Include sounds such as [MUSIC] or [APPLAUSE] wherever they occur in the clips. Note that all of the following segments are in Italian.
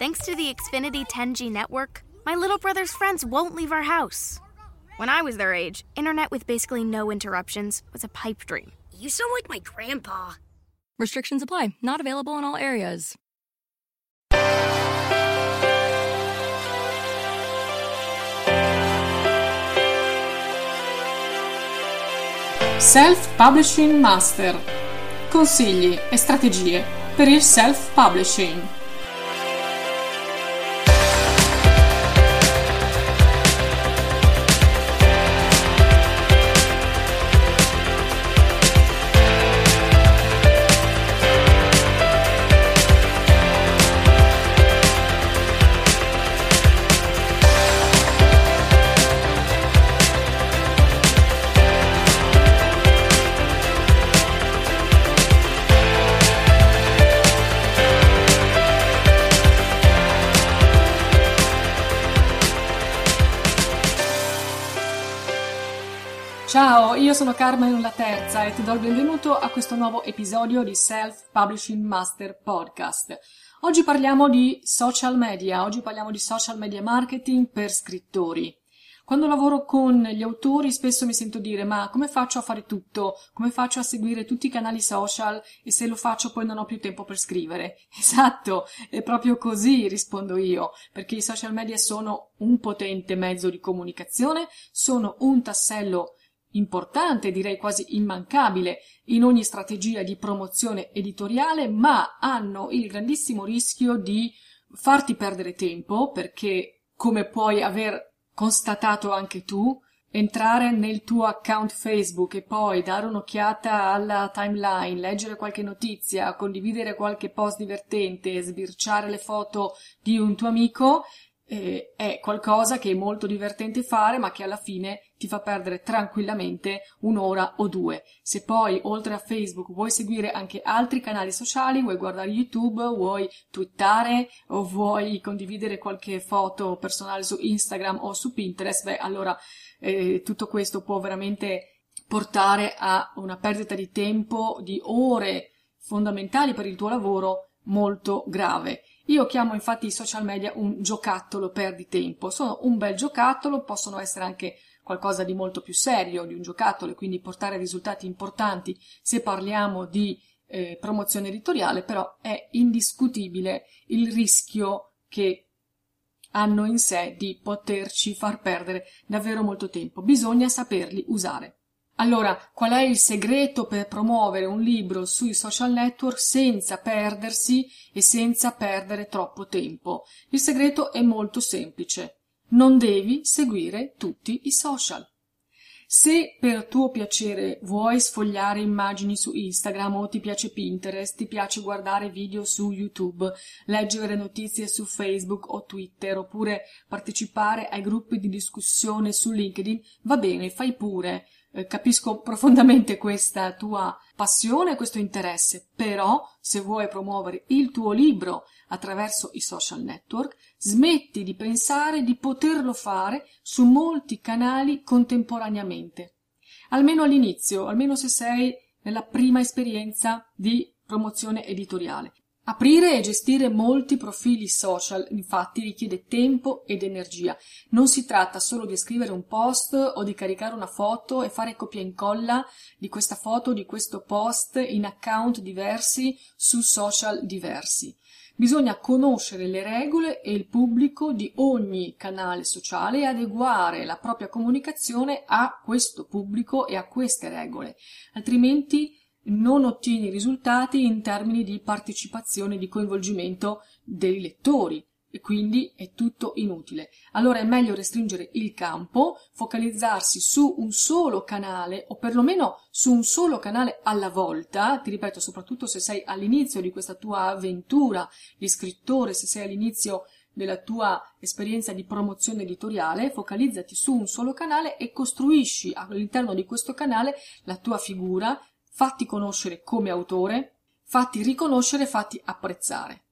Thanks to the Xfinity 10G network, my little brother's friends won't leave our house. When I was their age, internet with basically no interruptions was a pipe dream. You sound like my grandpa. Restrictions apply, not available in all areas. Self-Publishing Master. Consigli e strategie per il self-publishing. Ciao, io sono Carmen la Terza e ti do il benvenuto a questo nuovo episodio di Self Publishing Master Podcast. Oggi parliamo di social media, oggi parliamo di social media marketing per scrittori. Quando lavoro con gli autori spesso mi sento dire ma come faccio a fare tutto? Come faccio a seguire tutti i canali social e se lo faccio poi non ho più tempo per scrivere? [LAUGHS] Esatto, è proprio così rispondo io, perché i social media sono un potente mezzo di comunicazione, sono un tassello importante, direi quasi immancabile, in ogni strategia di promozione editoriale, ma hanno il grandissimo rischio di farti perdere tempo, perché, come puoi aver constatato anche tu, entrare nel tuo account Facebook e poi dare un'occhiata alla timeline, leggere qualche notizia, condividere qualche post divertente, sbirciare le foto di un tuo amico eh, è qualcosa che è molto divertente fare, ma che alla fine ti fa perdere tranquillamente un'ora o due. Se poi, oltre a Facebook, vuoi seguire anche altri canali sociali, vuoi guardare YouTube, vuoi twittare o vuoi condividere qualche foto personale su Instagram o su Pinterest, beh, allora eh, tutto questo può veramente portare a una perdita di tempo, di ore fondamentali per il tuo lavoro molto grave. Io chiamo infatti i social media un giocattolo perdi tempo. Sono un bel giocattolo, possono essere anche qualcosa di molto più serio di un giocattolo e quindi portare risultati importanti se parliamo di eh, promozione editoriale, però è indiscutibile il rischio che hanno in sé di poterci far perdere davvero molto tempo. Bisogna saperli usare. Allora, qual è il segreto per promuovere un libro sui social network senza perdersi e senza perdere troppo tempo? Il segreto è molto semplice. Non devi seguire tutti i social. Se per tuo piacere vuoi sfogliare immagini su Instagram o ti piace Pinterest, ti piace guardare video su YouTube, leggere notizie su Facebook o Twitter oppure partecipare ai gruppi di discussione su LinkedIn, va bene, fai pure eh, capisco profondamente questa tua passione, questo interesse, però se vuoi promuovere il tuo libro attraverso i social network, smetti di pensare di poterlo fare su molti canali contemporaneamente. Almeno all'inizio, almeno se sei nella prima esperienza di promozione editoriale. Aprire e gestire molti profili social, infatti, richiede tempo ed energia. Non si tratta solo di scrivere un post o di caricare una foto e fare copia e incolla di questa foto o di questo post in account diversi su social diversi. Bisogna conoscere le regole e il pubblico di ogni canale sociale e adeguare la propria comunicazione a questo pubblico e a queste regole, altrimenti non ottieni risultati in termini di partecipazione di coinvolgimento dei lettori e quindi è tutto inutile. Allora è meglio restringere il campo, focalizzarsi su un solo canale o perlomeno su un solo canale alla volta, ti ripeto, soprattutto se sei all'inizio di questa tua avventura di scrittore, se sei all'inizio della tua esperienza di promozione editoriale, focalizzati su un solo canale e costruisci all'interno di questo canale la tua figura, fatti conoscere come autore, fatti riconoscere, fatti apprezzare.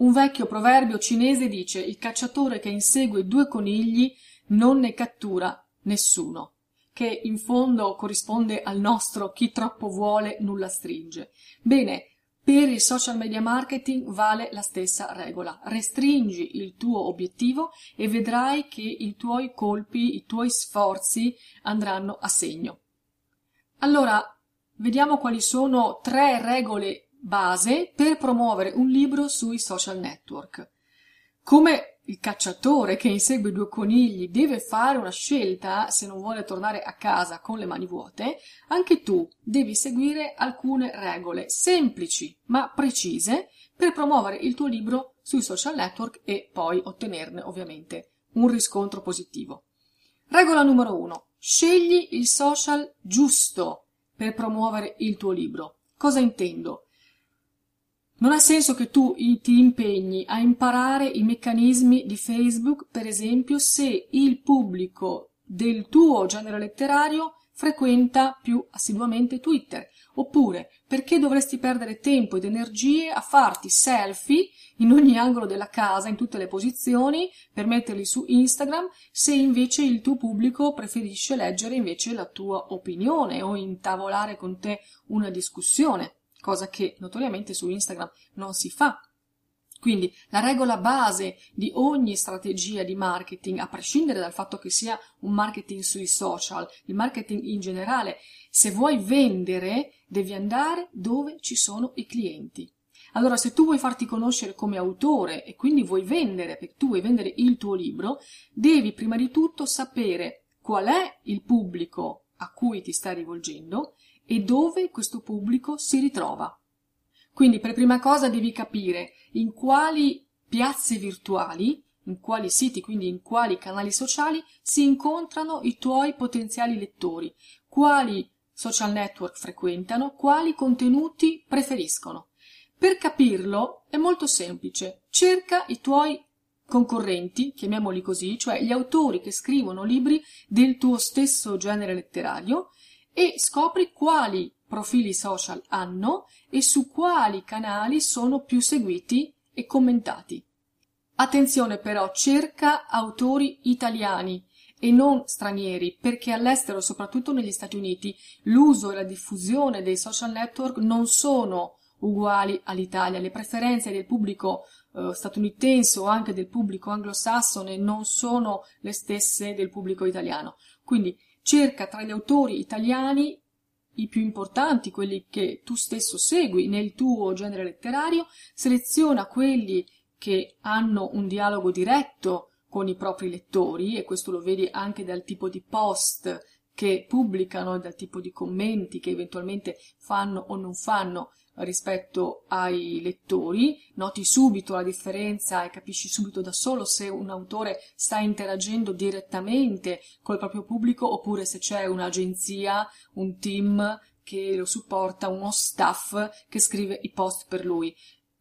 Un vecchio proverbio cinese dice il cacciatore che insegue due conigli non ne cattura nessuno, che in fondo corrisponde al nostro chi troppo vuole nulla stringe. Bene, Per il social media marketing vale la stessa regola. Restringi il tuo obiettivo e vedrai che i tuoi colpi, i tuoi sforzi andranno a segno. Allora, vediamo quali sono tre regole base per promuovere un libro sui social network. Come il cacciatore che insegue due conigli deve fare una scelta se non vuole tornare a casa con le mani vuote, anche tu devi seguire alcune regole semplici ma precise per promuovere il tuo libro sui social network e poi ottenerne ovviamente un riscontro positivo. Regola numero uno. Scegli il social giusto per promuovere il tuo libro. Cosa intendo? Non ha senso che tu ti impegni a imparare i meccanismi di Facebook, per esempio, se il pubblico del tuo genere letterario frequenta più assiduamente Twitter. Oppure, perché dovresti perdere tempo ed energie a farti selfie in ogni angolo della casa, in tutte le posizioni, per metterli su Instagram, se invece il tuo pubblico preferisce leggere invece la tua opinione o intavolare con te una discussione cosa che notoriamente su Instagram non si fa. Quindi la regola base di ogni strategia di marketing, a prescindere dal fatto che sia un marketing sui social, il marketing in generale, se vuoi vendere devi andare dove ci sono i clienti. Allora, se tu vuoi farti conoscere come autore e quindi vuoi vendere, perché tu vuoi vendere il tuo libro, devi prima di tutto sapere qual è il pubblico a cui ti stai rivolgendo e dove questo pubblico si ritrova. Quindi per prima cosa devi capire in quali piazze virtuali, in quali siti, quindi in quali canali sociali si incontrano i tuoi potenziali lettori, quali social network frequentano, quali contenuti preferiscono. Per capirlo è molto semplice. Cerca i tuoi concorrenti, chiamiamoli così, cioè gli autori che scrivono libri del tuo stesso genere letterario e scopri quali profili social hanno e su quali canali sono più seguiti e commentati. Attenzione però, cerca autori italiani e non stranieri, perché all'estero, soprattutto negli Stati Uniti, l'uso e la diffusione dei social network non sono uguali all'Italia. Le preferenze del pubblico eh, statunitense o anche del pubblico anglosassone non sono le stesse del pubblico italiano. Quindi cerca tra gli autori italiani i più importanti, quelli che tu stesso segui nel tuo genere letterario, seleziona quelli che hanno un dialogo diretto con i propri lettori e questo lo vedi anche dal tipo di post che pubblicano dal tipo di commenti che eventualmente fanno o non fanno rispetto ai lettori, noti subito la differenza e capisci subito da solo se un autore sta interagendo direttamente col proprio pubblico oppure se c'è un'agenzia, un team che lo supporta, uno staff che scrive i post per lui.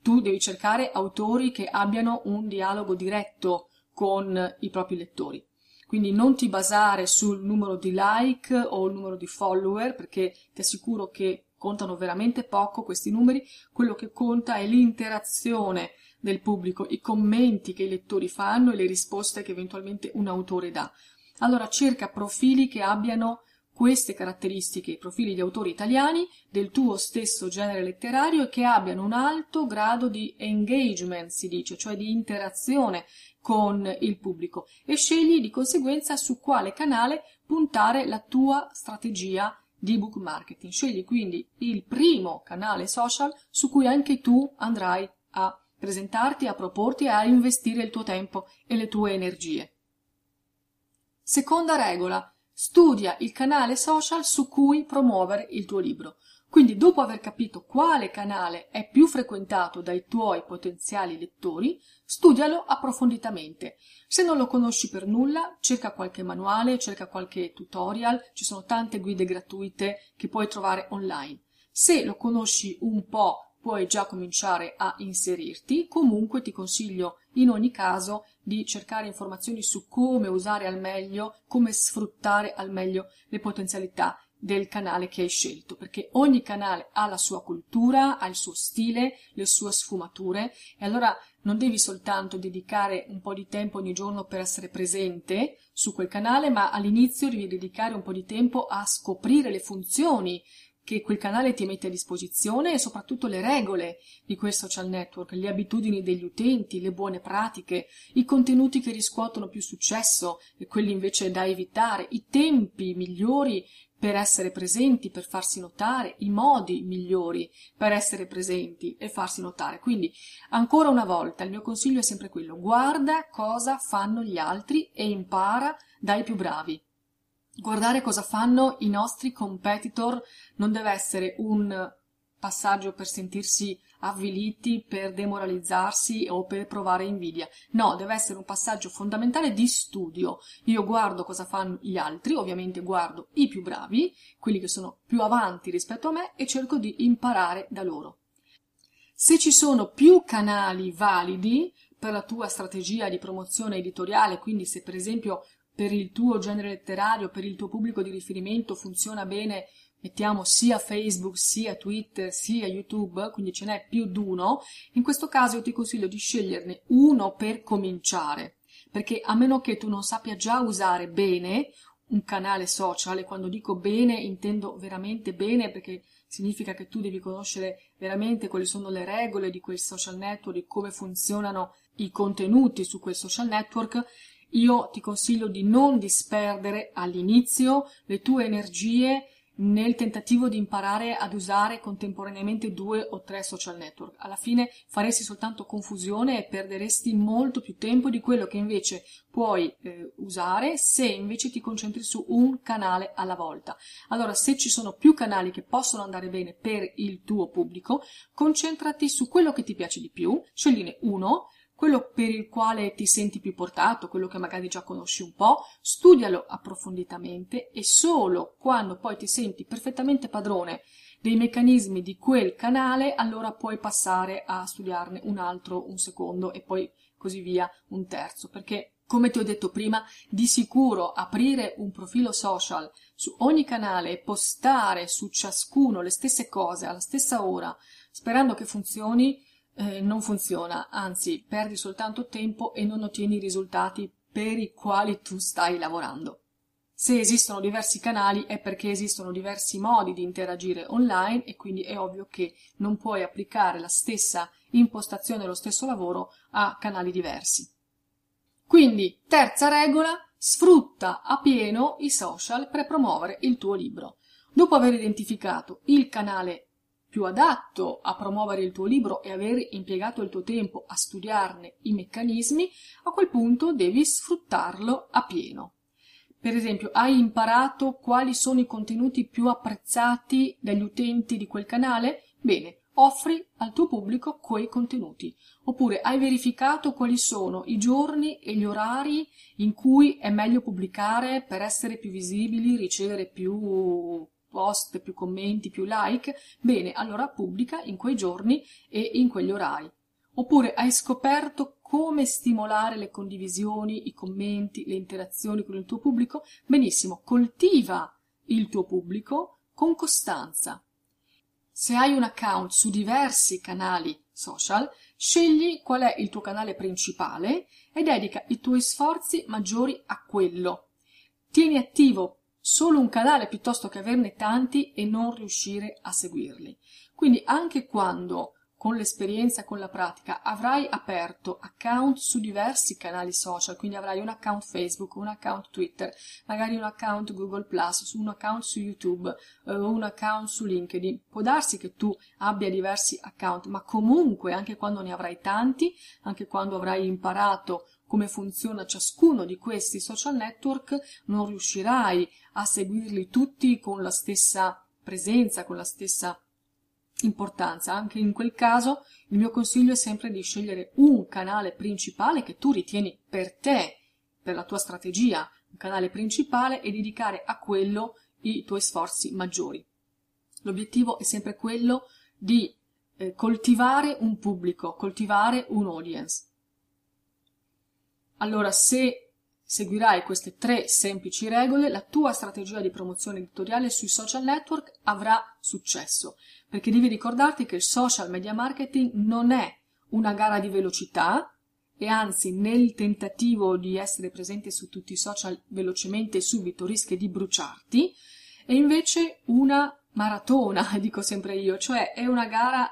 Tu devi cercare autori che abbiano un dialogo diretto con i propri lettori. Quindi non ti basare sul numero di like o il numero di follower perché ti assicuro che contano veramente poco questi numeri, quello che conta è l'interazione del pubblico, i commenti che i lettori fanno e le risposte che eventualmente un autore dà. Allora cerca profili che abbiano queste caratteristiche, profili di autori italiani del tuo stesso genere letterario e che abbiano un alto grado di engagement, si dice, cioè di interazione con il pubblico e scegli di conseguenza su quale canale puntare la tua strategia di ebook marketing. Scegli quindi il primo canale social su cui anche tu andrai a presentarti, a proporti e a investire il tuo tempo e le tue energie. Seconda regola, studia il canale social su cui promuovere il tuo libro. Quindi, dopo aver capito quale canale è più frequentato dai tuoi potenziali lettori, studialo approfonditamente. Se non lo conosci per nulla, cerca qualche manuale, cerca qualche tutorial, ci sono tante guide gratuite che puoi trovare online. Se lo conosci un po', puoi già cominciare a inserirti. Comunque ti consiglio in ogni caso di cercare informazioni su come usare al meglio, come sfruttare al meglio le potenzialità del canale che hai scelto, perché ogni canale ha la sua cultura, ha il suo stile, le sue sfumature e allora non devi soltanto dedicare un po' di tempo ogni giorno per essere presente su quel canale, ma all'inizio devi dedicare un po' di tempo a scoprire le funzioni che quel canale ti mette a disposizione e soprattutto le regole di quel social network, le abitudini degli utenti, le buone pratiche, i contenuti che riscuotono più successo e quelli invece da evitare, i tempi migliori per essere presenti, per farsi notare, i modi migliori per essere presenti e farsi notare. Quindi, ancora una volta, il mio consiglio è sempre quello, guarda cosa fanno gli altri e impara dai più bravi. Guardare cosa fanno i nostri competitor non deve essere un passaggio per sentirsi avviliti, per demoralizzarsi o per provare invidia. No, deve essere un passaggio fondamentale di studio. Io guardo cosa fanno gli altri, ovviamente guardo i più bravi, quelli che sono più avanti rispetto a me e cerco di imparare da loro. Se ci sono più canali validi per la tua strategia di promozione editoriale, quindi se per esempio per il tuo genere letterario, per il tuo pubblico di riferimento funziona bene, mettiamo sia Facebook, sia Twitter, sia YouTube, quindi ce n'è più di uno, in questo caso io ti consiglio di sceglierne uno per cominciare, perché a meno che tu non sappia già usare bene un canale social, e quando dico bene intendo veramente bene perché significa che tu devi conoscere veramente quali sono le regole di quel social network, di come funzionano i contenuti su quel social network, io ti consiglio di non disperdere all'inizio le tue energie nel tentativo di imparare ad usare contemporaneamente due o tre social network. Alla fine faresti soltanto confusione e perderesti molto più tempo di quello che invece puoi eh, usare se invece ti concentri su un canale alla volta. Allora, se ci sono più canali che possono andare bene per il tuo pubblico, concentrati su quello che ti piace di più, scegliene uno quello per il quale ti senti più portato, quello che magari già conosci un po', studialo approfonditamente e solo quando poi ti senti perfettamente padrone dei meccanismi di quel canale, allora puoi passare a studiarne un altro, un secondo e poi così via un terzo, perché come ti ho detto prima, di sicuro aprire un profilo social su ogni canale e postare su ciascuno le stesse cose alla stessa ora, sperando che funzioni, eh, non funziona, anzi perdi soltanto tempo e non ottieni i risultati per i quali tu stai lavorando. Se esistono diversi canali è perché esistono diversi modi di interagire online e quindi è ovvio che non puoi applicare la stessa impostazione, lo stesso lavoro a canali diversi. Quindi, terza regola, sfrutta a pieno i social per promuovere il tuo libro. Dopo aver identificato il canale più adatto a promuovere il tuo libro e aver impiegato il tuo tempo a studiarne i meccanismi, a quel punto devi sfruttarlo a pieno. Per esempio, hai imparato quali sono i contenuti più apprezzati dagli utenti di quel canale? Bene, offri al tuo pubblico quei contenuti. Oppure hai verificato quali sono i giorni e gli orari in cui è meglio pubblicare per essere più visibili, ricevere più post, più commenti, più like, bene, allora pubblica in quei giorni e in quegli orari. Oppure hai scoperto come stimolare le condivisioni, i commenti, le interazioni con il tuo pubblico? Benissimo, coltiva il tuo pubblico con costanza. Se hai un account su diversi canali social, scegli qual è il tuo canale principale e dedica i tuoi sforzi maggiori a quello. Tieni attivo solo un canale piuttosto che averne tanti e non riuscire a seguirli. Quindi anche quando con l'esperienza, con la pratica, avrai aperto account su diversi canali social, quindi avrai un account Facebook, un account Twitter, magari un account Google Plus, un account su YouTube, eh, un account su LinkedIn. Può darsi che tu abbia diversi account, ma comunque anche quando ne avrai tanti, anche quando avrai imparato come funziona ciascuno di questi social network, non riuscirai a seguirli tutti con la stessa presenza, con la stessa importanza. Anche in quel caso il mio consiglio è sempre di scegliere un canale principale che tu ritieni per te, per la tua strategia, un canale principale e dedicare a quello i tuoi sforzi maggiori. L'obiettivo è sempre quello di eh, coltivare un pubblico, coltivare un audience. Allora, se seguirai queste tre semplici regole, la tua strategia di promozione editoriale sui social network avrà successo, perché devi ricordarti che il social media marketing non è una gara di velocità e anzi nel tentativo di essere presente su tutti i social velocemente e subito rischi di bruciarti, è invece una maratona, [LAUGHS] dico sempre io, cioè è una gara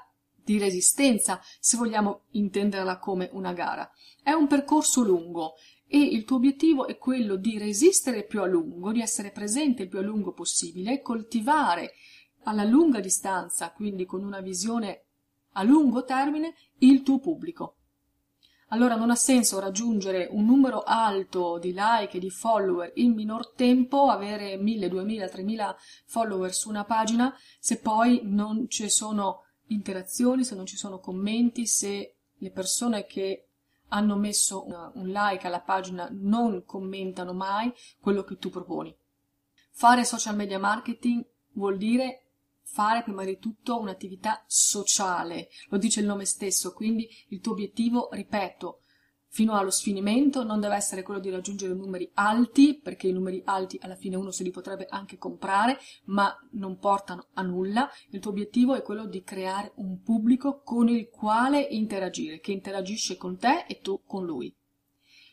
di resistenza, se vogliamo intenderla come una gara. È un percorso lungo e il tuo obiettivo è quello di resistere più a lungo, di essere presente il più a lungo possibile, coltivare alla lunga distanza, quindi con una visione a lungo termine, il tuo pubblico. Allora non ha senso raggiungere un numero alto di like e di follower in minor tempo, avere 1000, 2000, 3000 follower su una pagina, se poi non ci sono interazioni, se non ci sono commenti, se le persone che hanno messo un like alla pagina non commentano mai quello che tu proponi. Fare social media marketing vuol dire fare prima di tutto un'attività sociale, lo dice il nome stesso, quindi il tuo obiettivo, ripeto, fino allo sfinimento non deve essere quello di raggiungere numeri alti, perché i numeri alti alla fine uno se li potrebbe anche comprare, ma non portano a nulla. Il tuo obiettivo è quello di creare un pubblico con il quale interagire, che interagisce con te e tu con lui.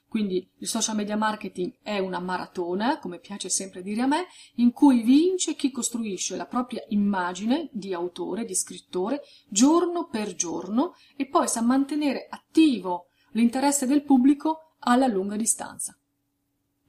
Quindi il social media marketing è una maratona, come piace sempre dire a me, in cui vince chi costruisce la propria immagine di autore, di scrittore, giorno per giorno e poi sa mantenere attivo l'interesse del pubblico alla lunga distanza.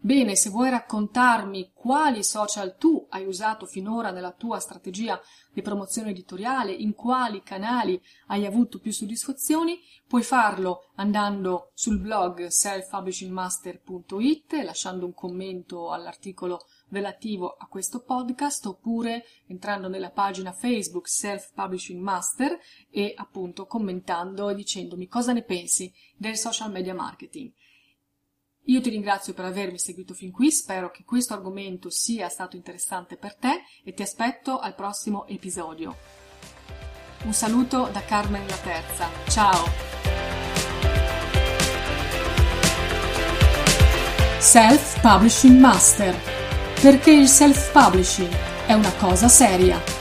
Bene, se vuoi raccontarmi quali social tu hai usato finora nella tua strategia di promozione editoriale, in quali canali hai avuto più soddisfazioni, puoi farlo andando sul blog selfpublishingmaster.it, lasciando un commento all'articolo relativo a questo podcast oppure entrando nella pagina Facebook Self Publishing Master e appunto commentando e dicendomi cosa ne pensi del social media marketing. Io ti ringrazio per avermi seguito fin qui, spero che questo argomento sia stato interessante per te e ti aspetto al prossimo episodio. Un saluto da Carmen la Terza. Ciao! Self Publishing Master. Perché il self publishing è una cosa seria.